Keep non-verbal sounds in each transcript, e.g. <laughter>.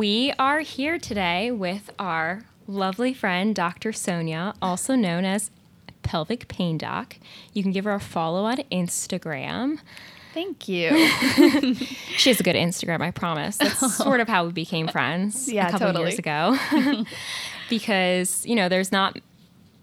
We are here today with our lovely friend, Dr. Sonia, also known as Pelvic Pain Doc. You can give her a follow on Instagram. Thank you. <laughs> she has a good Instagram, I promise. That's <laughs> sort of how we became friends yeah, a couple totally. years ago. <laughs> because, you know, there's not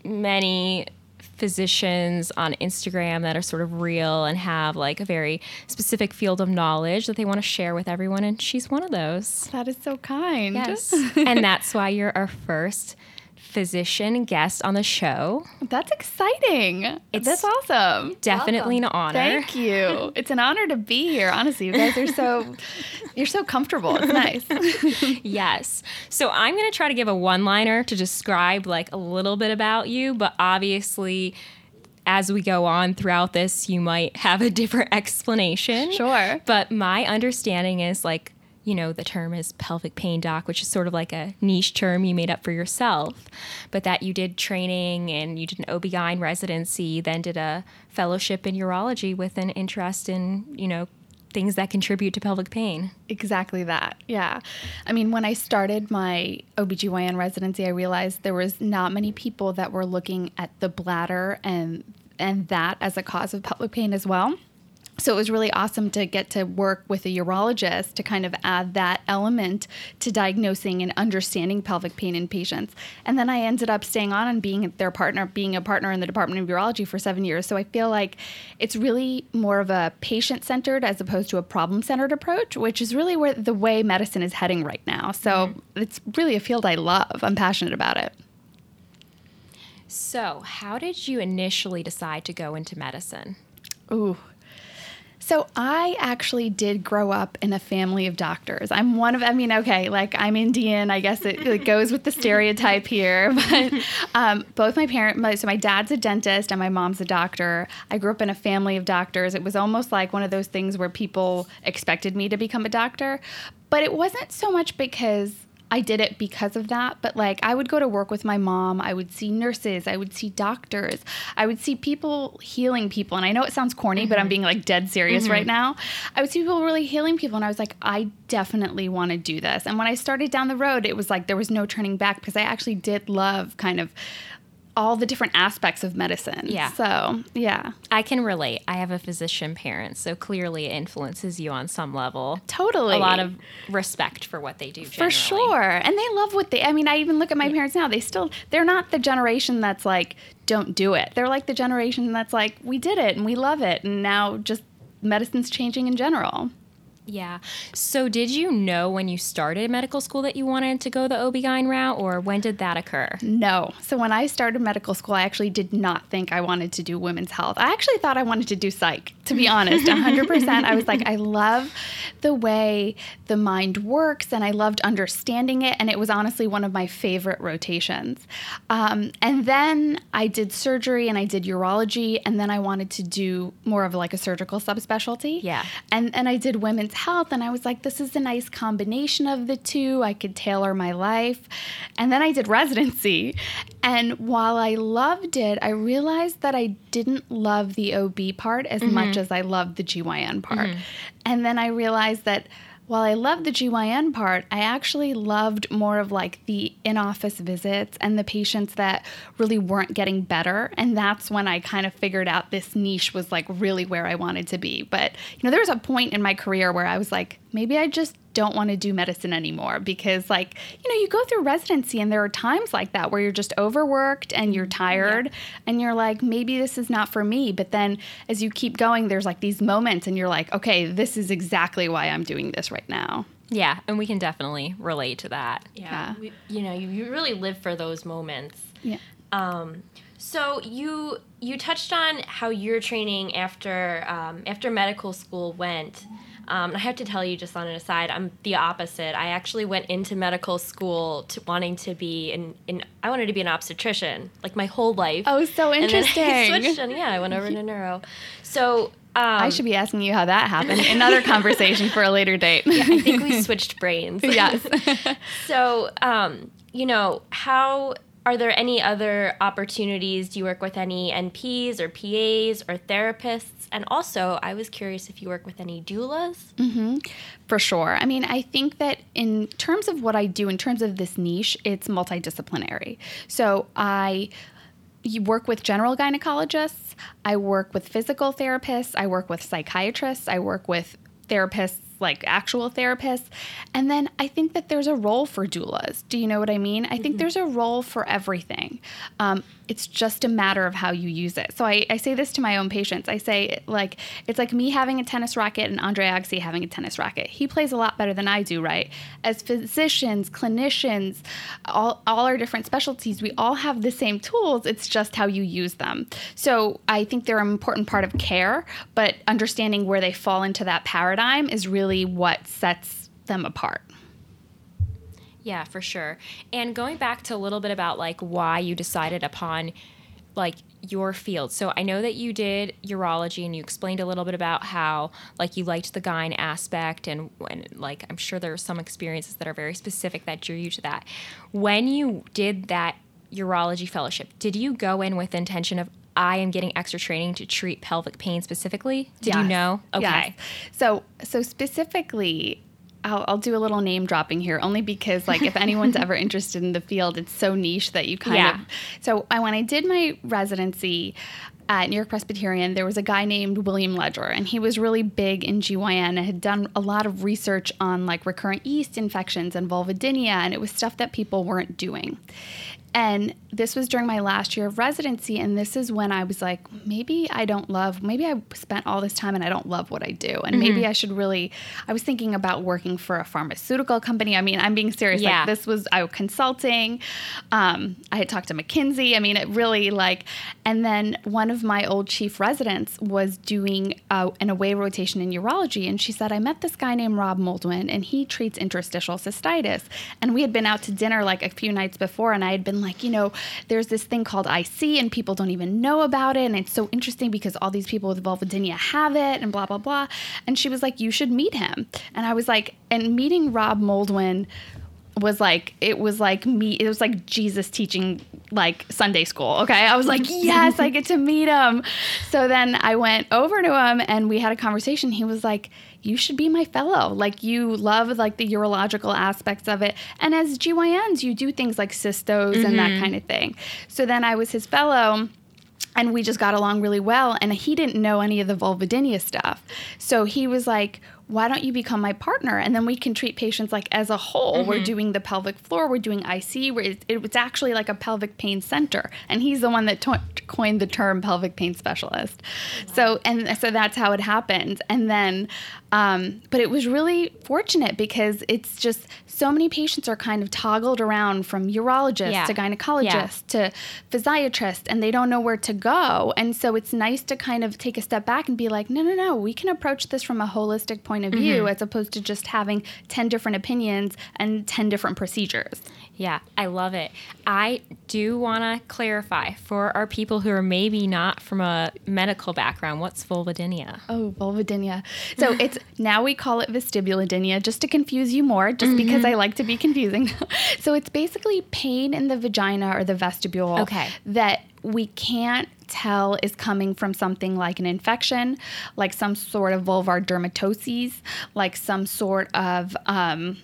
many physicians on Instagram that are sort of real and have like a very specific field of knowledge that they want to share with everyone. And she's one of those. That is so kind. Yes. <laughs> and that's why you're our first physician guest on the show. That's exciting. It's That's awesome. Definitely an honor. Thank you. <laughs> It's an honor to be here. Honestly, you guys are so <laughs> you're so comfortable. It's nice. <laughs> yes. So I'm going to try to give a one-liner to describe like a little bit about you, but obviously as we go on throughout this, you might have a different explanation. Sure. But my understanding is like you know, the term is pelvic pain doc, which is sort of like a niche term you made up for yourself, but that you did training and you did an OB-GYN residency, then did a fellowship in urology with an interest in, you know, things that contribute to pelvic pain. Exactly that. Yeah. I mean, when I started my OBGYN residency, I realized there was not many people that were looking at the bladder and and that as a cause of pelvic pain as well. So it was really awesome to get to work with a urologist to kind of add that element to diagnosing and understanding pelvic pain in patients. And then I ended up staying on and being their partner, being a partner in the Department of Urology for seven years. So I feel like it's really more of a patient centered as opposed to a problem centered approach, which is really where the way medicine is heading right now. So mm-hmm. it's really a field I love. I'm passionate about it. So, how did you initially decide to go into medicine? Ooh, so I actually did grow up in a family of doctors. I'm one of, I mean, okay, like I'm Indian. I guess it, it goes with the stereotype here. <laughs> But um, both my parents, so my dad's a dentist and my mom's a doctor. I grew up in a family of doctors. It was almost like one of those things where people expected me to become a doctor. But it wasn't so much because I did it because of that. But like, I would go to work with my mom. I would see nurses. I would see doctors. I would see people healing people. And I know it sounds corny, mm-hmm. but I'm mm-hmm. being like dead serious mm-hmm. right now. I would see people really healing people. And I was like, I definitely want to do this. And when I started down the road, it was like there was no turning back because I actually did love kind of all the different aspects of medicine. Yeah. So, yeah. I can relate. I have a physician parent, so clearly it influences you on some level. Totally. A lot of respect for what they do. Generally. For sure. And they love what they, I mean, I even look at my parents now. They still, they're not the generation that's like, don't do it. They're like the generation that's like, we did it and we love it. And now just medicine's changing in general. Yeah. So, did you know when you started medical school that you wanted to go the OB-GYN route, or when did that occur? No. So, when I started medical school, I actually did not think I wanted to do women's health. I actually thought I wanted to do psych, to be honest, 100%. I was like, I love the way the mind works, and I loved understanding it. And it was honestly one of my favorite rotations. Um, and then I did surgery and I did urology, and then I wanted to do more of like a surgical subspecialty. Yeah. And, and I did women's health and I was like this is a nice combination of the two. I could tailor my life. And then I did residency. And while I loved it, I realized that I didn't love the OB part as mm-hmm. much as I loved the GYN part. Mm-hmm. And then I realized that while I loved the GYN part, I actually loved more of like the in office visits and the patients that really weren't getting better. And that's when I kind of figured out this niche was like really where I wanted to be. But, you know, there was a point in my career where I was like, maybe I just don't want to do medicine anymore because like you know you go through residency and there are times like that where you're just overworked and you're tired yeah. and you're like maybe this is not for me. But then as you keep going there's like these moments and you're like okay this is exactly why I'm doing this right now. Yeah and we can definitely relate to that. Yeah, yeah. We, you know you, you really live for those moments. Yeah. Um so you you touched on how your training after um, after medical school went um, I have to tell you, just on an aside, I'm the opposite. I actually went into medical school to wanting to be in, in I wanted to be an obstetrician, like my whole life. Oh, so <laughs> interesting. And I switched, and yeah, I went over to neuro. So um, I should be asking you how that happened. Another conversation for a later <laughs> date. yeah, I think we switched brains. <laughs> yes. so, um, you know, how are there any other opportunities? Do you work with any NPs or PAs or therapists? And also, I was curious if you work with any doulas. Mm-hmm. For sure. I mean, I think that in terms of what I do, in terms of this niche, it's multidisciplinary. So I work with general gynecologists, I work with physical therapists, I work with psychiatrists, I work with therapists like actual therapists. And then I think that there's a role for doulas. Do you know what I mean? I mm-hmm. think there's a role for everything. Um, it's just a matter of how you use it. So I, I, say this to my own patients. I say, like, it's like me having a tennis racket and Andre Agassi having a tennis racket. He plays a lot better than I do, right? As physicians, clinicians, all, all our different specialties, we all have the same tools. It's just how you use them. So I think they're an important part of care, but understanding where they fall into that paradigm is really what sets them apart. Yeah, for sure. And going back to a little bit about like why you decided upon like your field. So I know that you did urology and you explained a little bit about how like you liked the gyne aspect and when like I'm sure there are some experiences that are very specific that drew you to that. When you did that urology fellowship, did you go in with intention of I am getting extra training to treat pelvic pain specifically? Did yes. you know? Okay. Yes. So so specifically I'll, I'll, do a little name dropping here only because like if anyone's <laughs> ever interested in the field it's so niche that you kind yeah. of so I, when i did my residency at new york presbyterian there was a guy named william ledger and he was really big in gyn and had done a lot of research on like recurrent yeast infections and vulvodynia and it was stuff that people weren't doing and this was during my last year of residency. And this is when I was like, maybe I don't love, maybe I spent all this time and I don't love what I do. And mm-hmm. maybe I should really, I was thinking about working for a pharmaceutical company. I mean, I'm being serious. Yeah. Like this was, I was consulting. Um, I had talked to McKinsey. I mean, it really like, and then one of my old chief residents was doing uh, an away rotation in urology. And she said, I met this guy named Rob Moldwin and he treats interstitial cystitis. And we had been out to dinner like a few nights before and I had been like, you know, there's this thing called IC and people don't even know about it. And it's so interesting because all these people with vulvodynia have it and blah, blah, blah. And she was like, you should meet him. And I was like, and meeting Rob Moldwin was like it was like me it was like jesus teaching like sunday school okay i was like <laughs> yes i get to meet him so then i went over to him and we had a conversation he was like you should be my fellow. Like you love like the urological aspects of it. And as GYNs, you do things like cystos mm-hmm. and that mm-hmm. kind of thing. So then I was his fellow and we just got along really well and he didn't know any of the vulvodynia stuff. So he was like, why don't you become my partner? And then we can treat patients like as a whole. Mm-hmm. we're doing the pelvic floor we're doing ic where it, it's actually like a pelvic pain center. And he's the one that to- coined the term pelvic pain specialist. Wow. so and so that's how it happened. And then um, but it was really fortunate because it's just so many patients are kind of toggled around from urologist yeah. to gynecologist yeah. to physiatrist and they don't know where to go and so it's nice to kind of take a step back and be like no no no we can approach this from a holistic point point of view mm-hmm. as opposed to just having 10 different opinions and 10 different procedures. Yeah, I love it. I do want to clarify for our people who are maybe not from a medical background, what's vulvodynia? Oh, vulvodynia. So <laughs> it's now we call it vestibulodynia just to confuse you more, just mm-hmm. because I like to be confusing. <laughs> so it's basically pain in the vagina or the vestibule okay. that we can't tell is coming from something like an infection, like some sort of vulvar dermatoses, like some sort of um,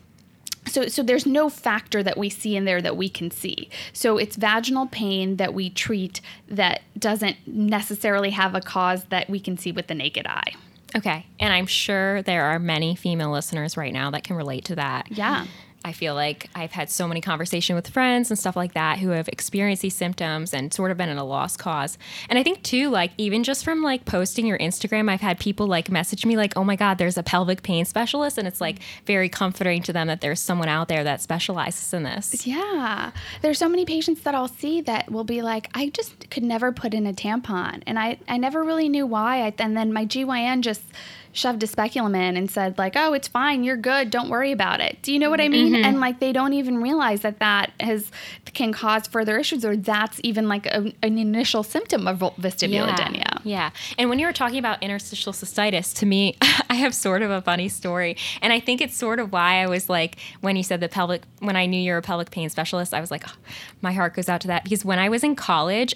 so, so there's no factor that we see in there that we can see. So it's vaginal pain that we treat that doesn't necessarily have a cause that we can see with the naked eye. Okay. And I'm sure there are many female listeners right now that can relate to that. Yeah. I feel like I've had so many conversations with friends and stuff like that who have experienced these symptoms and sort of been in a lost cause. And I think too, like even just from like posting your Instagram, I've had people like message me like, "Oh my God, there's a pelvic pain specialist," and it's like very comforting to them that there's someone out there that specializes in this. Yeah, there's so many patients that I'll see that will be like, "I just could never put in a tampon," and I I never really knew why. I, and then my GYN just shoved a speculum in and said like, "Oh, it's fine, you're good, don't worry about it." Do you know what I mean? Mm-hmm. And like they don't even realize that that has can cause further issues, or that's even like a, an initial symptom of vestibulodynia. Yeah. And when you were talking about interstitial cystitis, to me, <laughs> I have sort of a funny story. And I think it's sort of why I was like, when you said the pelvic, when I knew you're a pelvic pain specialist, I was like, oh, my heart goes out to that. Because when I was in college,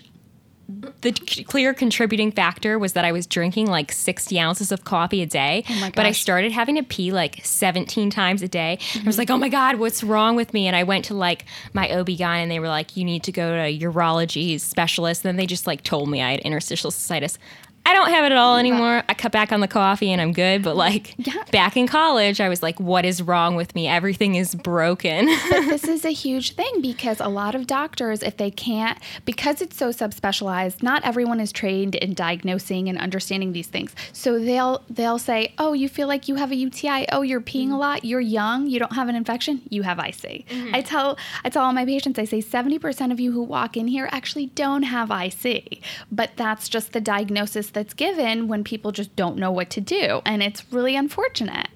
the c- clear contributing factor was that I was drinking like 60 ounces of coffee a day. Oh but I started having to pee like 17 times a day. I was mm-hmm. like, oh my God, what's wrong with me? And I went to like my OB-GYN and they were like, you need to go to a urology specialist. And then they just like told me I had interstitial cystitis. I don't have it at all anymore. I cut back on the coffee and I'm good. But like Yeah. back in college, I was like, what is wrong with me? Everything is broken. but <laughs> this is a huge thing because a lot of doctors, if they can't, because it's so subspecialized, not everyone is trained in diagnosing and understanding these things. So they'll they'll say, "Oh, you feel like you have a UTI. Oh, you're peeing a mm-hmm. lot. You're young. You don't have an infection. You have IC." Mm-hmm. I tell I tell all my patients, I say 70% of you who walk in here actually don't have IC, but that's just the diagnosis that's given when people just don't know what to do, and it's really unfortunate.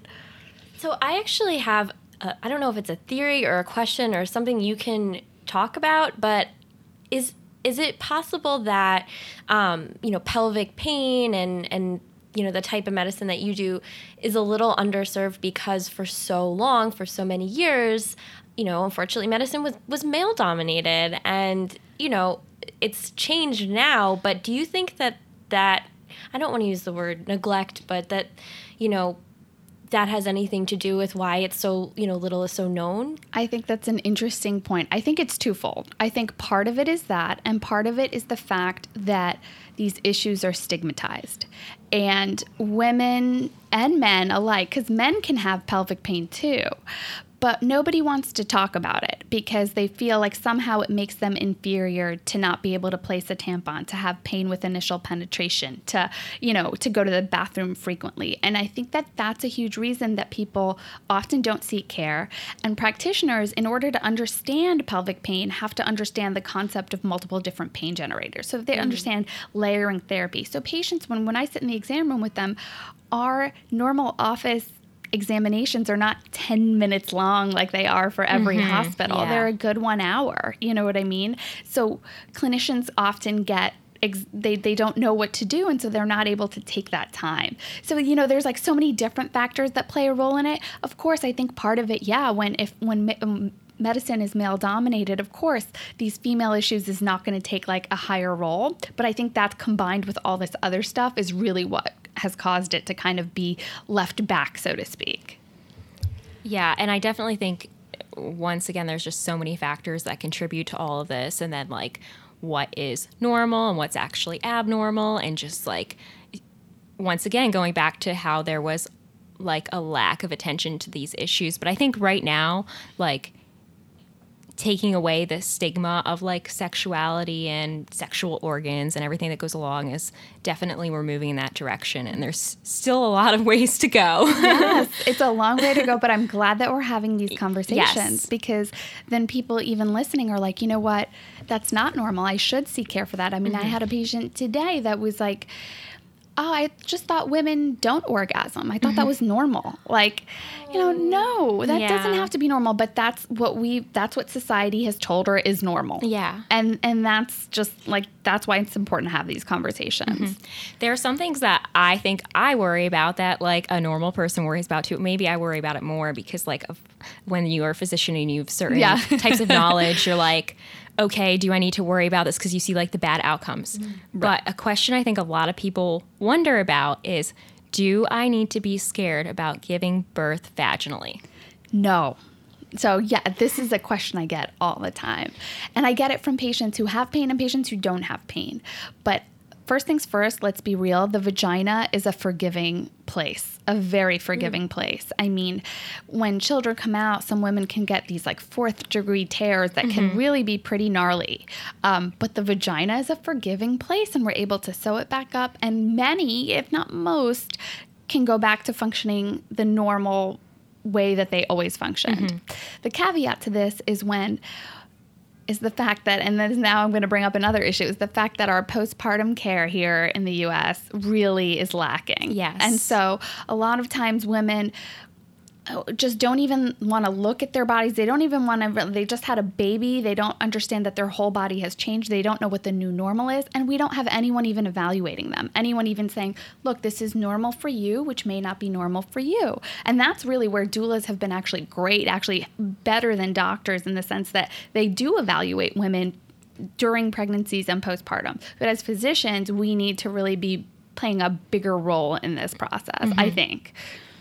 So I actually have, I I don't know if it's a theory or a question or something you can talk about, but is is it possible that um, you know pelvic pain and and you know the type of medicine that you do is a little underserved because for so long, for so many years, you know, unfortunately, medicine was was male dominated, and you know it's changed now. But do you think that that I don't want to use the word neglect, but that you know that has anything to do with why it's so you know little is so known I think that's an interesting point. I think it's twofold. I think part of it is that, and part of it is the fact that these issues are stigmatized. And women and men alike, because men can have pelvic pain too, but nobody wants to talk about it because they feel like somehow it makes them inferior to not be able to place a tampon, to have pain with initial penetration, to, you know, to go to the bathroom frequently. And I think that that's a huge reason that people often don't seek care. And practitioners, in order to understand pelvic pain, have to understand the concept of multiple different pain generators. So they mm. understand layering therapy. So patients, when, when I sit in the exam room with them, our normal office examinations are not 10 minutes long like they are for every hospital. yeah. They're a good one hour. You know what I mean? So clinicians often get ex- they, they don't know what to do and so they're not able to take that time so you know there's like so many different factors that play a role in it of course i think part of it yeah when if when me- um, medicine is male dominated of course these female issues is not going to take like a higher role but i think that combined with all this other stuff is really what has caused it to kind of be left back so to speak. Yeah, and I definitely think once again there's just so many factors that contribute to all of this and then like what is normal and what's actually abnormal and just like once again going back to how there was like a lack of attention to these issues, but I think right now like taking away the stigma of like sexuality and sexual organs and everything that goes along is definitely we're moving in that direction and there's still a lot of ways to go. yes, <laughs> it's a long way to go, but I'm glad that we're having these conversations Yes. because then people even listening are like, you know what, that's not normal. I should seek care for that. I mean, I mm-hmm. had a patient today that was like, oh, I just thought women don't orgasm. I thought that mm-hmm. was normal. Like, you know, no, that doesn't have to be normal, but that's what we that's what society has told her is normal. Yeah. And and that's just like that's why it's important to have these conversations. Mm-hmm. There are some things that I think I worry about that like a normal person worries about too. Maybe I worry about it more because like of when you are a physician and you have certain Yeah. types of knowledge, you're like, okay, do I need to worry about this because you see like the bad outcomes? Mm-hmm. But a question I think a lot of people wonder about is do I need to be scared about giving birth vaginally? No. So, yeah, this is a question I get all the time. And I get it from patients who have pain and patients who don't have pain. But first things first, let's be real the vagina is a forgiving place, a very forgiving mm. place. I mean, when children come out, some women can get these like fourth degree tears that can mm-hmm. really be pretty gnarly. Um, but the vagina is a forgiving place, and we're able to sew it back up. And many, if not most, can go back to functioning the normal way that they always functioned. Mm-hmm. The caveat to this is when is the fact that, and then now I'm going to bring up another issue, is the fact that our postpartum care here in the US really is lacking. Yes. And so a lot of times women just don't even want to look at their bodies. They don't even want to, they just had a baby. They don't understand that their whole body has changed. They don't know what the new normal is. And we don't have anyone even evaluating them. Anyone even saying, look, this is normal for you, which may not be normal for you. And that's really where doulas have been actually great, actually better than doctors in the sense that they do evaluate women during pregnancies and postpartum. But as physicians, we need to really be playing a bigger role in this process, I mm-hmm. think.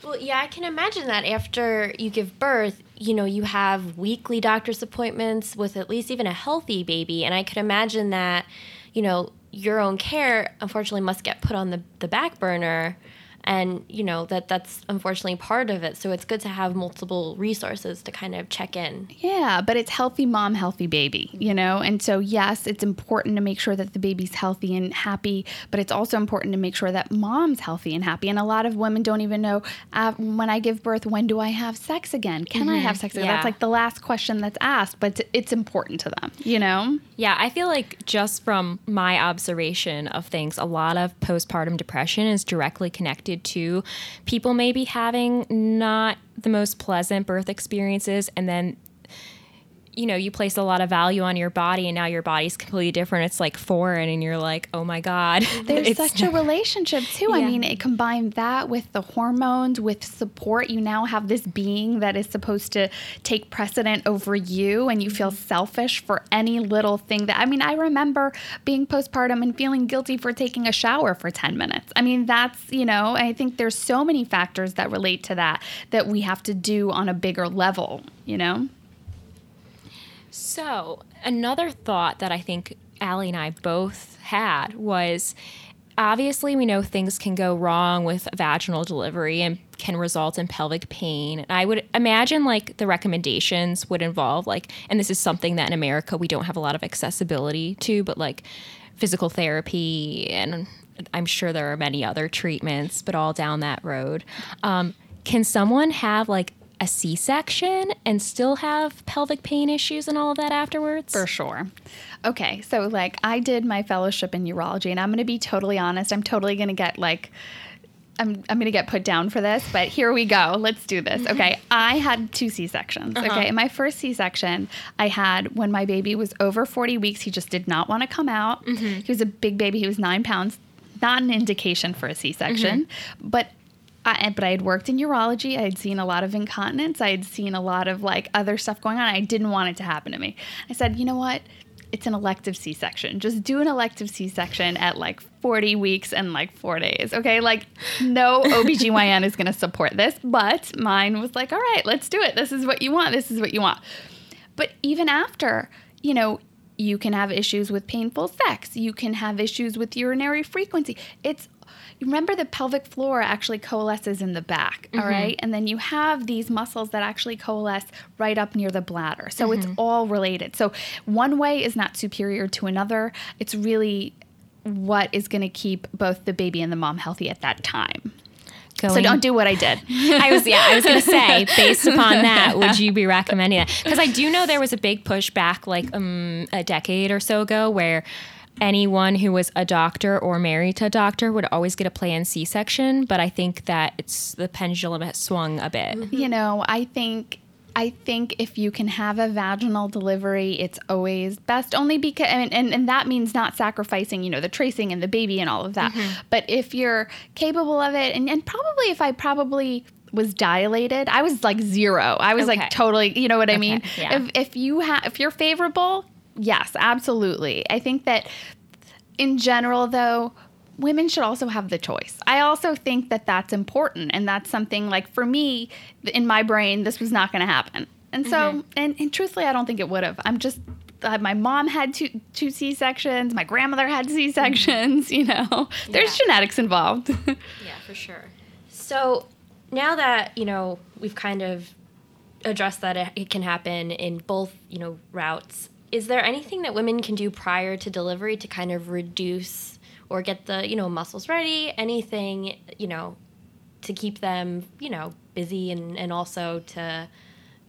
Well, yeah, I can imagine that after you give birth, you know, you have weekly doctor's appointments with at least even a healthy baby. And I could imagine that, you know, your own care unfortunately must get put on the, the back burner and you know that that's unfortunately part of it so it's good to have multiple resources to kind of check in Yeah, but it's healthy mom, healthy baby, you know? And so, yes, it's important to make sure that the baby's healthy and happy, but it's also important to make sure that mom's healthy and happy. And a lot of women don't even know uh, when I give birth, when do I have sex again? Can I have sex again? Yeah. That's like the last question that's asked, but it's- it's important to them, you know? Yeah, I feel like just from my observation of things, a lot of postpartum depression is directly connected to people maybe having not the most pleasant birth experiences and then you know, you place a lot of value on your body and now your body's completely different. It's like foreign and you're like, "Oh my god." <laughs> There's It's- such a relationship too. I mean, it combined that with the hormones, with support. You now have this being that is supposed to take precedent over you, and you feel mm-hmm. selfish for any little thing that. I mean, I remember being postpartum and feeling guilty for taking a shower for 10 minutes. I mean, that's, you know, I think there's so many factors that relate to that that we have to do on a bigger level, you know? So, another thought that I think Allie and I both had was obviously we know things can go wrong with vaginal delivery and can result in pelvic pain. And I would imagine like the recommendations would involve like and this is something that in America we don't have a lot of accessibility to, but like physical therapy and I'm sure there are many other treatments, but all down that road. Um, can someone have like a C-section and still have pelvic pain issues and all of that afterwards? For sure. Okay, so like I did my fellowship in urology, and I'm going to be totally honest. I'm totally going to get like. I'm, I'm going to get put down for this, but here we go. Let's do this. Mm-hmm. Okay. I had two C sections. Uh-huh. Okay. In my first C section, I had when my baby was over 40 weeks, he just did not want to come out. Mm-hmm. He was a big baby, he was nine pounds. Not an indication for a C section, mm-hmm. but I, but I had worked in urology. I had seen a lot of incontinence. I had seen a lot of like other stuff going on. I didn't want it to happen to me. I said, you know what? It's an elective C section. Just do an elective C section at like 40 weeks and like four days. Okay. Like, no OBGYN is going to support this. But mine was like, all right, let's do it. This is what you want. This is what you want. But even after, you know, you can have issues with painful sex. You can have issues with urinary frequency. It's remember the pelvic floor actually coalesces in the back, all mm-hmm. right? And then you have these muscles that actually coalesce right up near the bladder. So it's mm-hmm. all related. So one way is not superior to another. It's really what is going to keep both the baby and the mom healthy at that time. So don't do what I did. <laughs> I was yeah, I was gonna say, based upon that, would <laughs> you be recommending that? Because I do know there was a big pushback like um, a decade or so ago where anyone who was a doctor or married to a doctor would always get a planned C-section, but I think that it's the pendulum has swung a bit. you know, I think I think if you can have a vaginal delivery, it's always best. Only because, and, and, and that means not sacrificing, you know, the tracing and the baby and all of that. Mm-hmm. But if you're capable of it, and, and probably if I probably was dilated, I was like zero. I was Okay. like totally, you know what I mean? yeah. If if you have, if you're favorable, yes, absolutely. I think that in general, though, women should also have the choice. I also think that that's important. And that's something like for me, in my brain, this was not going to happen. And so, and, and truthfully, I don't think it would have. I'm just, uh, my mom had two, two C sections, my grandmother had C sections, <laughs> you know, there's Yeah. genetics involved. <laughs> Yeah, for sure. So now that you know we've kind of addressed that it, it can happen in both you know routes, is there anything that women can do prior to delivery to kind of reduce or get the you know muscles ready? Anything you know to keep them you know busy and and also to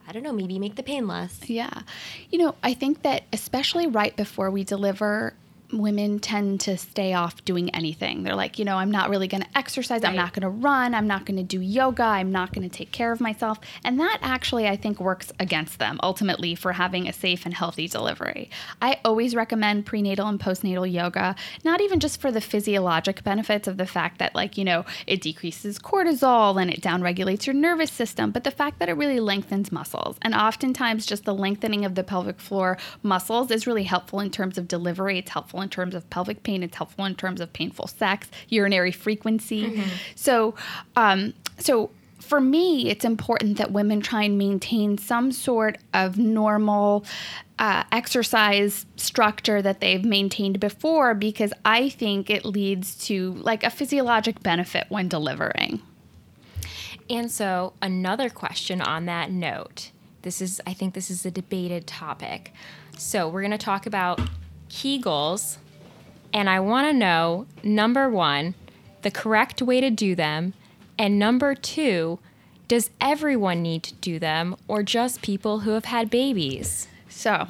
I don't know, maybe make the pain less. Yeah. You know, I think that especially right before we deliver, women tend to stay off doing anything. They're like, you know, I'm not really going to exercise. I'm not going to run. I'm not going to do yoga. I'm not going to take care of myself. And that actually, I think, works against them ultimately for having a safe and healthy delivery. I always recommend prenatal and postnatal yoga, not even just for the physiologic benefits of the fact that, like, you know, it decreases cortisol and it downregulates your nervous system, but the fact that it really lengthens muscles. And oftentimes, just the lengthening of the pelvic floor muscles is really helpful in terms of delivery. It's helpful in terms of pelvic pain. It's helpful in terms of painful sex, urinary frequency. So, um, so for me, it's important that women try and maintain some sort of normal uh, exercise structure that they've maintained before because I think it leads to like a physiologic benefit when delivering. And so, another question on that note. This is, I think, this is a debated topic. So, we're going to talk about Kegels, and I want to know number one, the correct way to do them, and number two, does everyone need to do them, or just people who have had babies? So,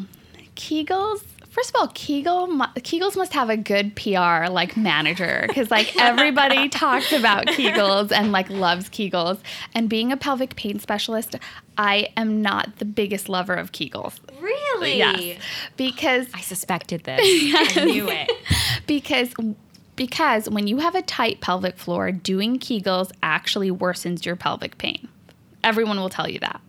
Kegels. First of all, Kegel Kegels must have a good PR like manager because like <laughs> everybody talks about Kegels and like loves Kegels. And being a pelvic pain specialist, I am not the biggest lover of Kegels. Really? Yes, because I suspected this. <laughs> I knew it. <laughs> because because when you have a tight pelvic floor, doing Kegels actually worsens your pelvic pain. Everyone will tell you that.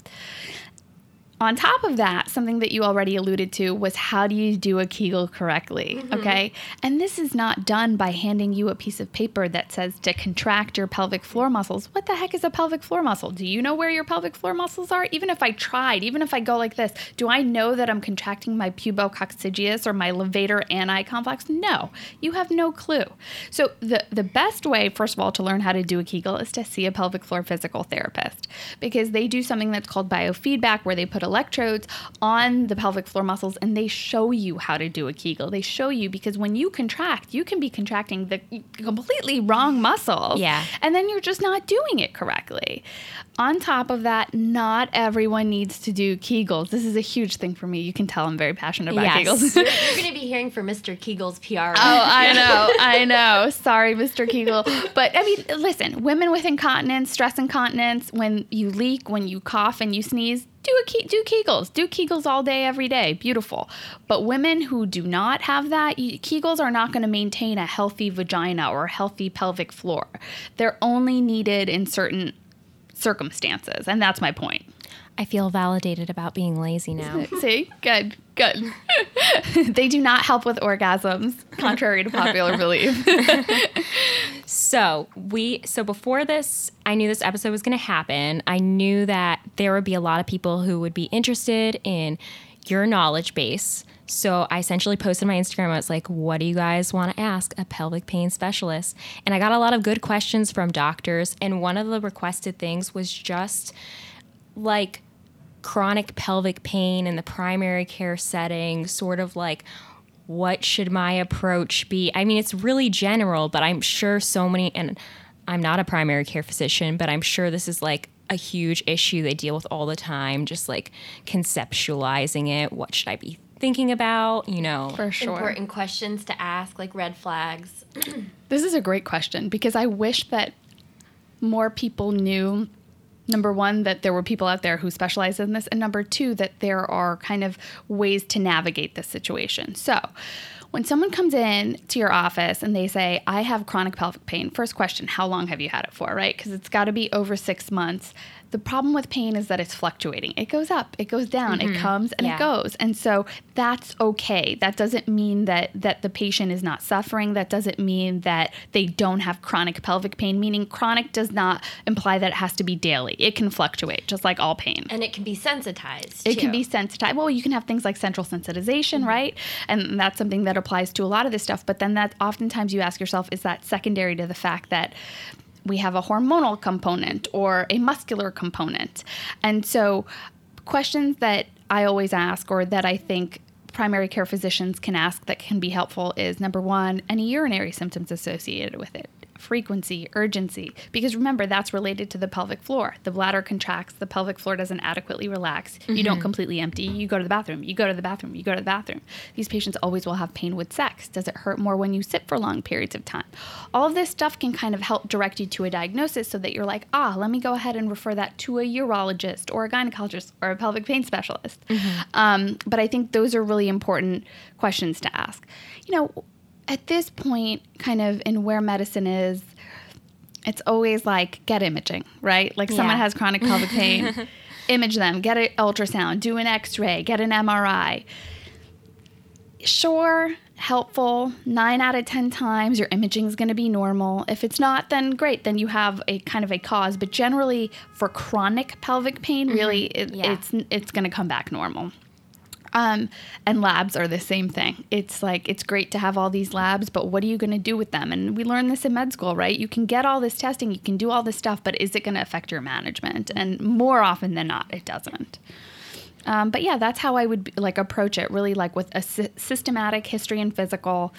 On top of that, something that you already alluded to was how do you do a Kegel correctly? Mm-hmm. Okay. And this is not done by handing you a piece of paper that says to contract your pelvic floor muscles. What the heck is a pelvic floor muscle? Do you know where your pelvic floor muscles are? Even if I tried, even if I go like this, do I know that I'm contracting my pubococcygeus or my levator ani complex? No, you have no clue. So the the best way, first of all, to learn how to do a Kegel is to see a pelvic floor physical therapist because they do something that's called biofeedback, where they put electrodes on the pelvic floor muscles and they show you how to do a Kegel. They show you because when you contract, you can be contracting the completely wrong muscles. Yeah. And then you're just not doing it correctly. On top of that, not everyone needs to do Kegels. This is a huge thing for me. You can tell I'm very passionate about Yes. Kegels. You're, you're going to be hearing from Mr. Kegel's PR. <laughs> Oh, I know, I know. Sorry, Mr. Kegel. But I mean, listen, women with incontinence, stress incontinence, when you leak, when you cough and you sneeze, do a do Kegels. Do Kegels all day, every day. Beautiful. But women who do not have that, Kegels are not going to maintain a healthy vagina or healthy pelvic floor. They're only needed in certain circumstances, and that's my point. I feel validated about being lazy now. <laughs> See, good, good. <laughs> they do not help with orgasms, contrary to popular <laughs> belief. So we so before this, I knew this episode was going to happen. I knew that there would be a lot of people who would be interested in your knowledge base. So I essentially posted on my Instagram. I was like, "What do you guys want to ask a pelvic pain specialist?" And I got a lot of good questions from doctors. And one of the requested things was just like chronic pelvic pain in the primary care setting, sort of like what should my approach be? I mean, it's really general, but I'm sure so many, and I'm not a primary care physician, but I'm sure this is like a huge issue they deal with all the time, just like conceptualizing it. What should I be thinking about? You know, For sure. Important questions to ask, like red flags. <clears throat> This is a great question because I wish that more people knew number one that there were people out there who specialize in this and number two that there are kind of ways to navigate this situation. So when someone comes in to your office and they say i have chronic pelvic pain first question how long have you had it for? Right? Because it's got to be over six months the problem with pain is that it's fluctuating it goes up it goes down it mm-hmm. comes and Yeah. it goes and so that's okay that doesn't mean that that the patient is not suffering that doesn't mean that they don't have chronic pelvic pain meaning chronic does not imply that it has to be daily it can fluctuate just like all pain And it can be sensitized. it can be sensitized. Well, you can have things like central sensitization, mm-hmm. right? And that's something that applies to a lot of this stuff. But then that oftentimes you ask yourself, is that secondary to the fact that we have a hormonal component or a muscular component? And so questions that I always ask or that I think primary care physicians can ask that can be helpful is number one, any urinary symptoms associated with it. Frequency, urgency, because remember, that's related to the pelvic floor. The bladder contracts, the pelvic floor doesn't adequately relax. You Mm-hmm. don't completely empty, you go to the bathroom, you go to the bathroom, you go to the bathroom. These patients always will have pain with sex. Does it hurt more when you sit for long periods of time? All of this stuff can kind of help direct you to a diagnosis so that you're like, ah, let me go ahead and refer that to a urologist or a gynecologist or a pelvic pain specialist. Um, but I think those are really important questions to ask. You know, at this point, kind of in where medicine is, it's always like get imaging, right? Like someone Yeah. has chronic pelvic <laughs> pain, image them, get an ultrasound, do an x-ray, get an MRI. Sure, helpful. 9 out of 10 times your imaging is going to be normal. If it's not, then great, then you have a kind of a cause, but generally for chronic pelvic pain, really mm-hmm. it, Yeah. it's it's going to come back normal. Um, and labs are the same thing. It's like it's great to have all these labs, but what are you going to do with them? And we learn this in med school, right? You can get all this testing, you can do all this stuff, but is it going to affect your management? And more often than not, it doesn't. Um, but yeah, that's how I would like approach it. Really, like with a sy- systematic history and physical.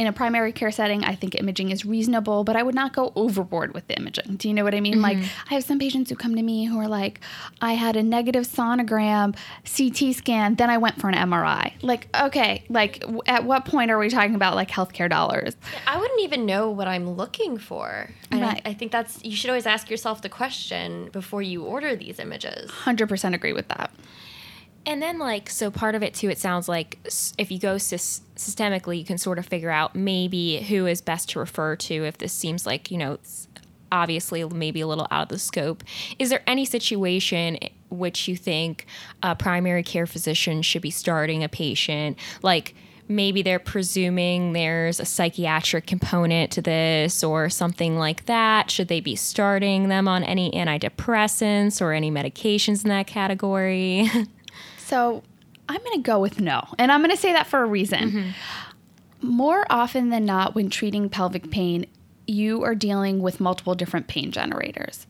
In a primary care setting, I think imaging is reasonable, but I would not go overboard with the imaging. Do you know what I mean? Like, mm-hmm. I have some patients who come to me who are like, I had a negative sonogram, CT scan, then I went for an MRI. Like, okay, like, w- at what point are we talking about like healthcare dollars? I wouldn't even know what I'm looking for. And Right. I, I think that's you should always ask yourself the question before you order these images. 100% agree with that. And then, like, so part of it too, it sounds like if you go sys- systemically, you can sort of figure out maybe who is best to refer to if this seems like, you know, obviously maybe a little out of the scope. Is there any situation which you think a primary care physician should be starting a patient? Like, maybe they're presuming there's a psychiatric component to this or something like that. Should they be starting them on any antidepressants or any medications in that category? <laughs> So I'm going to go with no. And I'm going to say that for a reason. Mm-hmm. More often than not, when treating pelvic pain, you are dealing with multiple different pain generators.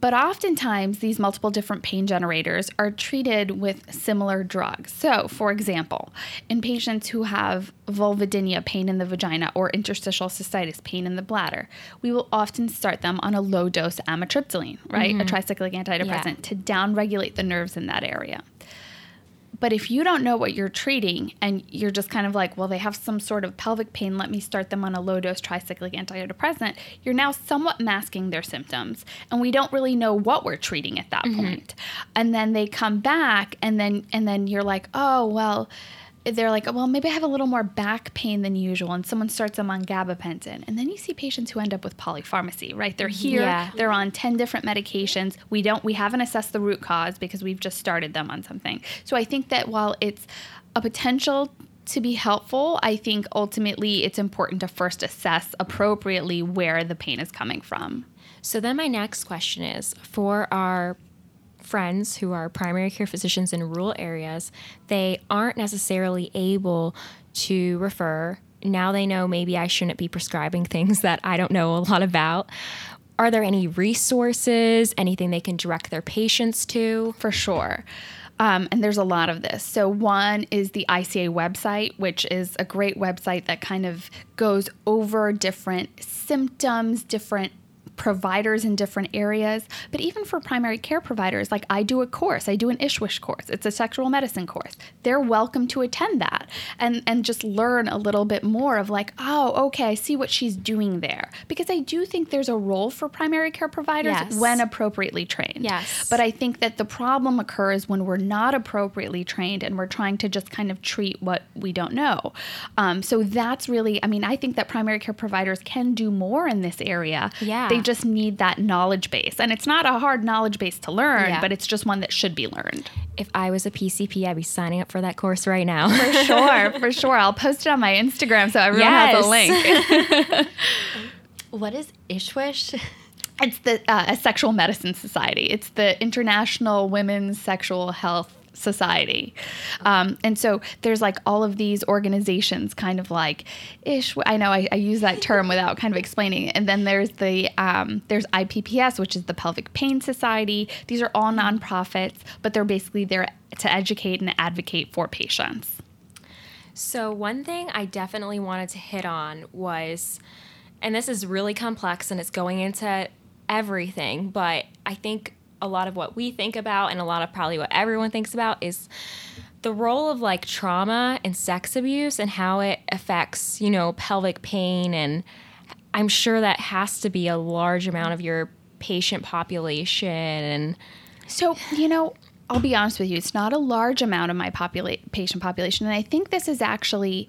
But oftentimes, these multiple different pain generators are treated with similar drugs. So, for example, in patients who have vulvodynia, pain in the vagina, or interstitial cystitis, pain in the bladder, we will often start them on a low dose amitriptyline, right? A mm-hmm. tricyclic antidepressant to downregulate the nerves in that area. But if you don't know what you're treating and you're just kind of like, well, they have some sort of pelvic pain, let me start them on a low dose tricyclic antidepressant, you're now somewhat masking their symptoms. And we don't really know what we're treating at that mm-hmm. point. And then they come back and then and then you're like, oh well, they're like, well, maybe I have a little more back pain than usual, and someone starts them on gabapentin, and then you see patients who end up with polypharmacy, right? They're mm-hmm. here, Yeah. they're on 10 different medications. We don't we haven't assessed the root cause because we've just started them on something. So I think that while it's a potential to be helpful, I think ultimately it's important to first assess appropriately where the pain is coming from. So then my next question is for our friends who are primary care physicians in rural areas, they aren't necessarily able to refer. Now they know maybe I shouldn't be prescribing <laughs> things that I don't know a lot about. Are there any resources, anything they can direct their patients to? For sure. Um, and there's a lot of this. So, one is the ICA website, which is a great website that kind of goes over different symptoms, different providers in different areas, but even for primary care providers, like I do a course, I do an ISSWSH course. It's a sexual medicine course. They're welcome to attend that and and just learn a little bit more of like, oh, okay, I see what she's doing there. Because I do think there's a role for primary care providers Yes. when appropriately trained. Yes. But I think that the problem occurs when we're not appropriately trained and we're trying to just kind of treat what we don't know. Um, so that's really, I mean, I think that primary care providers can do more in this area. Yeah. They just need that knowledge base. And it's not a hard knowledge base to learn, Yeah. but it's just one that should be learned. If I was a PCP, I'd be signing up for that course right now. For <laughs> sure, for sure. I'll post it on my Instagram so everyone has a link. <laughs> What is ISSWSH? It's the uh, a sexual medicine society. It's the International Women's Sexual Health Society, um, and so there's like all of these organizations, kind of like ish. I know I, I use that term without kind of explaining it. And then there's the um, there's IPPS, which is the Pelvic Pain Society. These are all nonprofits, but they're basically there to educate and advocate for patients. So, one thing I definitely wanted to hit on was and this is really complex and it's going into everything, but I think a lot of what we think about and a lot of probably what everyone thinks about is the role of like trauma and sex abuse and how it affects, you know, pelvic pain and I'm sure that has to be a large amount of your patient population and So, you know, I'll be honest with you, it's not a large amount of my popula- patient population. And I think this is actually,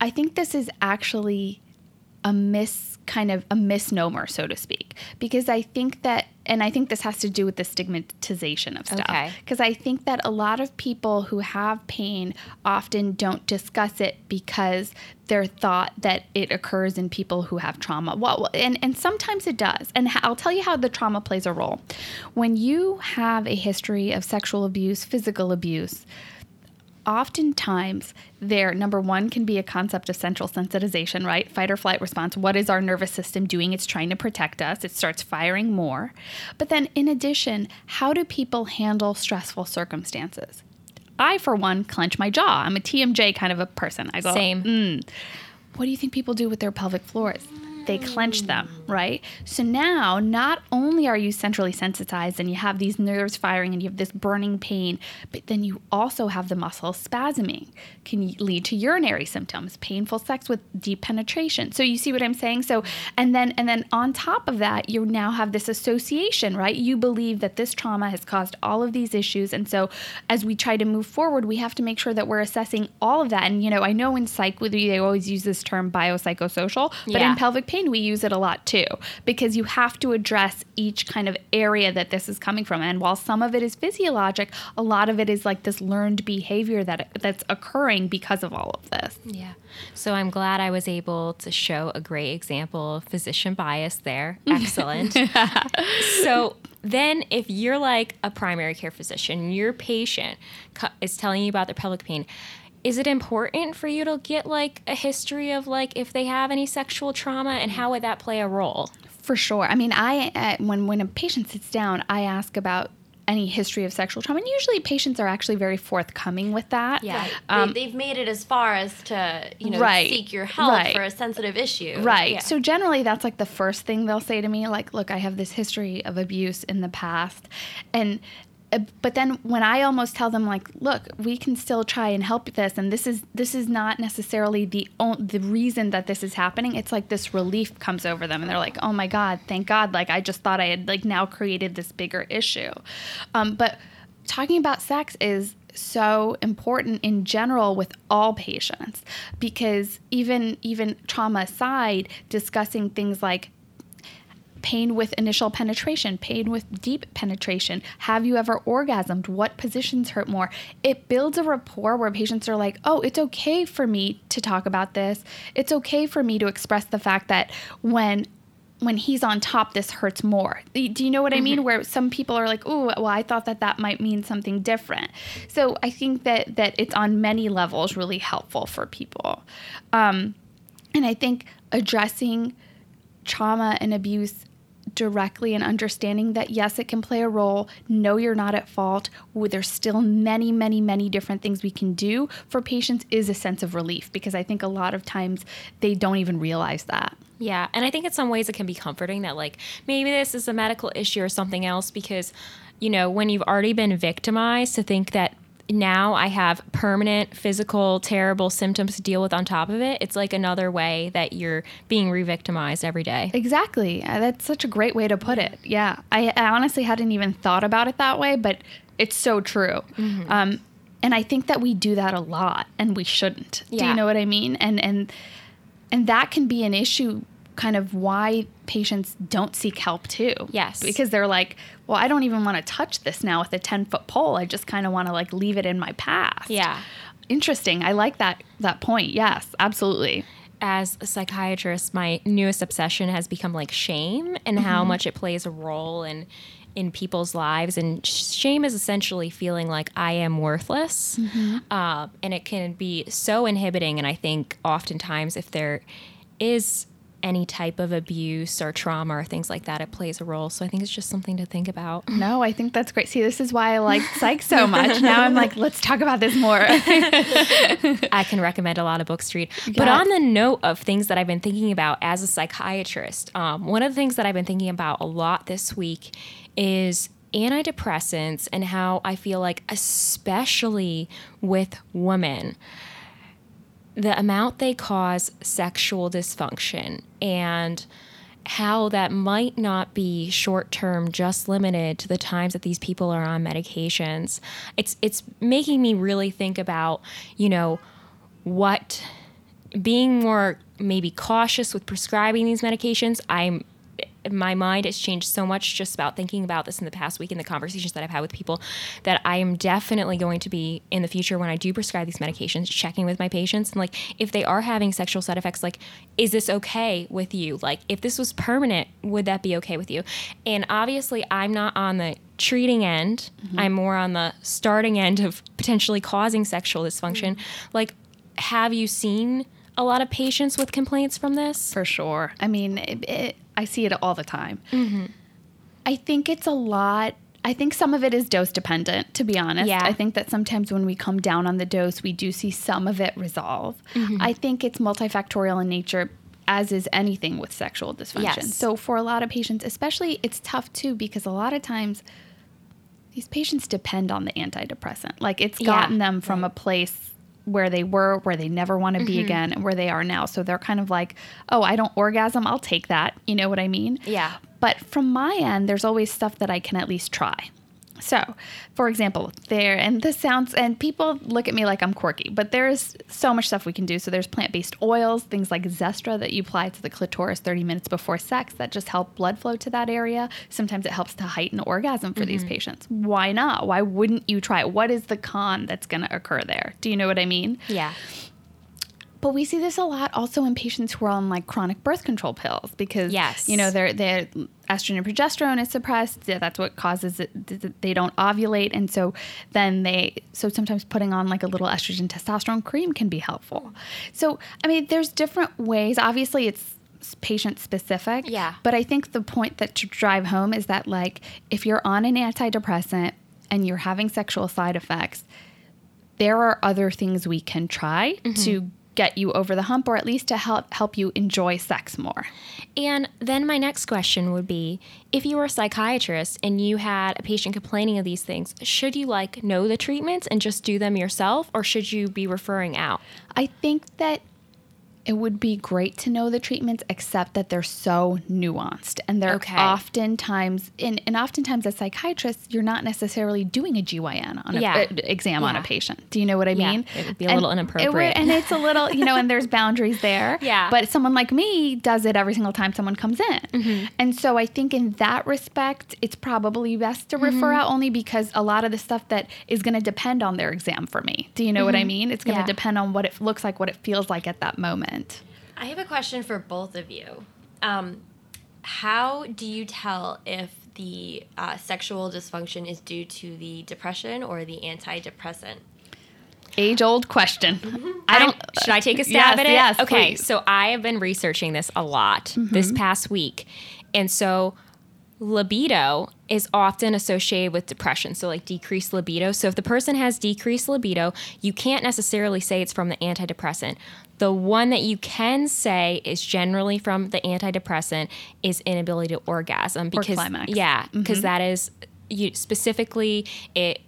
I think this is actually a mis kind of a misnomer, so to speak, because I think that, and I think this has to do with the stigmatization of stuff. Okay. Because I think that a lot of people who have pain often don't discuss it because they're thought that it occurs in people who have trauma. Well, and, and sometimes it does. And I'll tell you how the trauma plays a role. When you have a history of sexual abuse, physical abuse, oftentimes there number one can be a concept of central sensitization right? Fight or flight response. What is our nervous system doing? It's trying to protect us. It starts firing more. But then in addition how do people handle stressful circumstances? I for one clench my jaw. I'm a tmj kind of a person. I go Same. "Mm." what do you think people do with their pelvic floors they clench them, right? So now, not only are you centrally sensitized and you have these nerves firing and you have this burning pain, but then you also have the muscles spasming, can lead to urinary symptoms, painful sex with deep penetration. So you see what I'm saying? So and then and then on top of that, you now have this association, right? You believe that this trauma has caused all of these issues, and so as we try to move forward, we have to make sure that we're assessing all of that. And you know, I know in psych, with you they always use this term biopsychosocial, but Yeah. in pelvic pain, we use it a lot too because you have to address each kind of area that this is coming from. And while some of it is physiologic, a lot of it is like this learned behavior that that's occurring because of all of this. Yeah. So I'm glad I was able to show a great example of physician bias there. <laughs> Excellent. so then, if you're like a primary care physician, your patient is telling you about their pelvic pain. Is it important for you to get like a history of like if they have any sexual trauma and how would that play a role? For sure. I mean, I uh, when when a patient sits down, I ask about any history of sexual trauma, and usually patients are actually very forthcoming with that. Yeah. Um, they, have made it as far as to you know Right, seek your help right. for a sensitive issue. Right. Yeah. So generally that's like the first thing they'll say to me like look, I have this history of abuse in the past and but then when I almost tell them like look, we can still try and help this and this is this is not necessarily the the reason that this is happening. It's like this relief comes over them and they're like, "Oh my god, thank God. Like I just thought I had like now created this bigger issue." Um, but talking about sex is so important in general with all patients because even even trauma aside discussing things like pain with initial penetration, pain with deep penetration. Have you ever orgasmed? What positions hurt more? It builds a rapport where patients are like, oh, it's okay for me to talk about this. It's okay for me to express the fact that when when he's on top, this hurts more. Do you know what I mean? Where some people are like, "Oh, well, I thought that that might mean something different." So I think that that it's on many levels really helpful for people, um, and I think addressing trauma and abuse directly and understanding that yes it can play a role. No you're not at fault. There's still many many many different things we can do for patients is a sense of relief because i think a lot of times they don't even realize that. Yeah, and I think in some ways it can be comforting that like maybe this is a medical issue or something else because you know, when you've already been victimized to think that now I have permanent physical terrible symptoms to deal with on top of it, it's like another way that you're being re-victimized every day. Exactly. Uh, That's such a great way to put it. Yeah. I, I honestly hadn't even thought about it that way, but it's so true. Um, and I think that we do that a lot and we shouldn't. Do you know what I mean? And and and that can be an issue kind of why patients don't seek help too. Yes. Because they're like, well, I don't even want to touch this now with a 10 foot pole. I just kind of want to like leave it in my past. Yeah. Interesting. I like that that point. Yes, absolutely. as a psychiatrist, my newest obsession has become like shame and how much it plays a role in in people's lives. And shame is essentially feeling like I am worthless, uh, and it can be so inhibiting. And I think oftentimes, if there is any type of abuse or trauma or things like that, it plays a role. So I think it's just something to think about. No, I think that's great. See, this is why I like psych so <laughs> much. Now I'm like, let's talk about this more. <laughs> I can recommend a lot of books to read. But on the note of things that I've been thinking about as a psychiatrist, um, one of the things that I've been thinking about a lot this week is antidepressants and how I feel like, especially with women, the amount they cause sexual dysfunction and how that might not be short term just limited to the times that these people are on medications. It's it's making me really think about you know what being more maybe cautious with prescribing these medications. I'm my mind has changed so much just about thinking about this in the past week and the conversations that I've had with people that I am definitely going to be in the future when I do prescribe these medications checking with my patients. And like if they are having sexual side effects like is this okay with you? Like if this was permanent would that be okay with you? And obviously I'm not on the treating end. Mm-hmm. I'm more on the starting end of potentially causing sexual dysfunction. Mm-hmm. Like have you seen a lot of patients with complaints from this? For sure. I mean, it, it, I see it all the time. Mm-hmm. I think it's a lot. I think some of it is dose dependent, to be honest. Yeah. I think that sometimes when we come down on the dose, we do see some of it resolve. Mm-hmm. I think it's multifactorial in nature, as is anything with sexual dysfunction. Yes. So for a lot of patients, especially, it's tough too because a lot of times these patients depend on the antidepressant. Like it's Yeah. gotten them from a place where they were, where they never want to be mm-hmm. again, and where they are now. So they're kind of like, oh, I don't orgasm, I'll take that. You know what I mean? Yeah. But from my end, there's always stuff that I can at least try. So, for example, there, and this sounds, and people look at me like I'm quirky, but there's so much stuff we can do. So, there's plant based oils, things like Zestra that you apply to the clitoris 30 minutes before sex that just help blood flow to that area. Sometimes it helps to heighten orgasm for these mm-hmm. patients. Why not? Why wouldn't you try it? What is the con that's going to occur there? Do you know what I mean? yeah But we see this a lot also in patients who are on like chronic birth control pills because Yes. you know their their estrogen and progesterone is suppressed. That's what causes it. th- th- They don't ovulate, and so then they so sometimes putting on like a little estrogen testosterone cream can be helpful. So I mean, there's different ways. Obviously, it's patient specific. Yeah. But I think the point that to drive home is that like if you're on an antidepressant and you're having sexual side effects, there are other things we can try mm-hmm. to get you over the hump or at least to help help you enjoy sex more. And then my next question would be if you were a psychiatrist and you had a patient complaining of these things, should you like know the treatments and just do them yourself or should you be referring out? I think that it would be great to know the treatments except that they're so nuanced and they're Okay. oftentimes and, and oftentimes as psychiatrists you're not necessarily doing a GYN on a Yeah. uh, exam on a patient. Do you know what I Yeah, mean? it would be a And little it inappropriate. and it's a little, you know, and there's <laughs> boundaries there. Yeah. But someone like me does it every single time someone comes in. Mm-hmm. And so I think in that respect, it's probably best to Mm-hmm. refer out only because a lot of the stuff that is going to depend on their exam for me. Do you know what I mean? It's going to Mm-hmm. Yeah. depend on what it looks like, what it feels like at that moment. I have a question for both of you. Um, how do you tell if the uh, sexual dysfunction is due to the depression or the antidepressant? Age old question. I I'm- don't. should I take a stab Yes, at it? yes, Okay, please. Mm-hmm. so I have been researching this a lot this past week. And so libido is often associated with depression, so like decreased libido. So if the person has decreased libido, you can't necessarily say it's from the antidepressant. The one that you can say is generally from the antidepressant is inability to orgasm because climax. yeah, because Mm-hmm. is you specifically it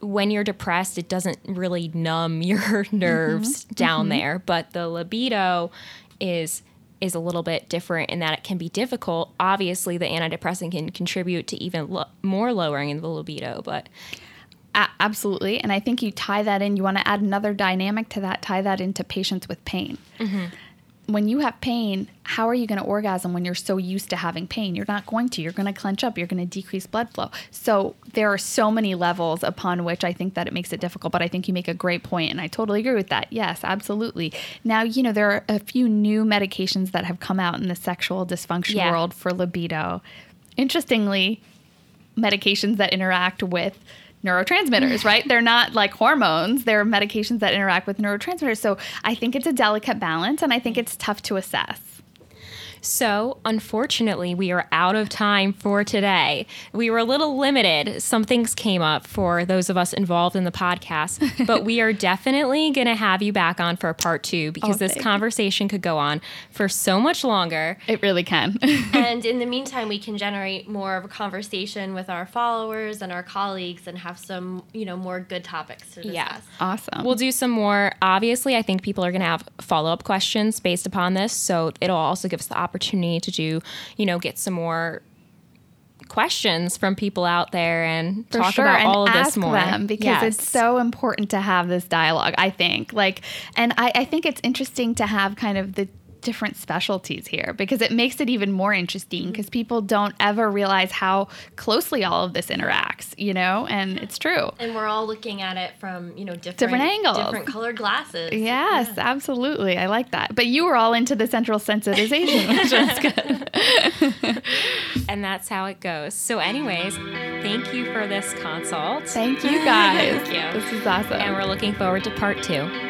when you're depressed, it doesn't really numb <laughs> your nerves down there, but the libido is is a little bit different in that it can be difficult. Obviously, the antidepressant can contribute to even lo- more lowering in the libido, but A- absolutely. And I think you tie that in, you want to add another dynamic to that, tie that into patients with pain. Mm-hmm. When you have pain, how are you going to orgasm when you're so used to having pain? You're not going to. You're going to clench up. You're going to decrease blood flow. So there are so many levels upon which I think that it makes it difficult. But I think you make a great point, and I totally agree with that. Yes, absolutely. Now, you know, there are a few new medications that have come out in the sexual dysfunction Yeah. world for libido. Interestingly, medications that interact with neurotransmitters, right? They're not like hormones, they're medications that interact with neurotransmitters. So I think it's a delicate balance and I think it's tough to assess. So, unfortunately, we are out of time for today. We were a little limited. Some things came up for those of us involved in the podcast, <laughs> but we are definitely going to have you back on for part two because Oh, this conversation could go on for so much longer. It really can. <laughs> and in the meantime, we can generate more of a conversation with our followers and our colleagues and have some, you know, more good topics to discuss. Yeah. awesome. We'll do some more. Obviously, I think people are going to have follow up questions based upon this. So it'll also give us the opportunity to do, you know, get some more questions from people out there and For talk sure, about and all of this more. because Yes. it's so important to have this dialogue. I think, like, and I, I think it's interesting to have kind of the different specialties here because it makes it even more interesting mm-hmm. because people don't ever realize how closely all of this interacts, you know, and it's true. And we're all looking at it from, you know, different, Different angles. different colored glasses. Yes, absolutely. I like that. But you were all into the central sensitization, which is <laughs> good. and that's how it goes. So, anyways, thank you for this consult. Thank you guys. <laughs> Thank you. This is awesome. And we're looking forward to part two.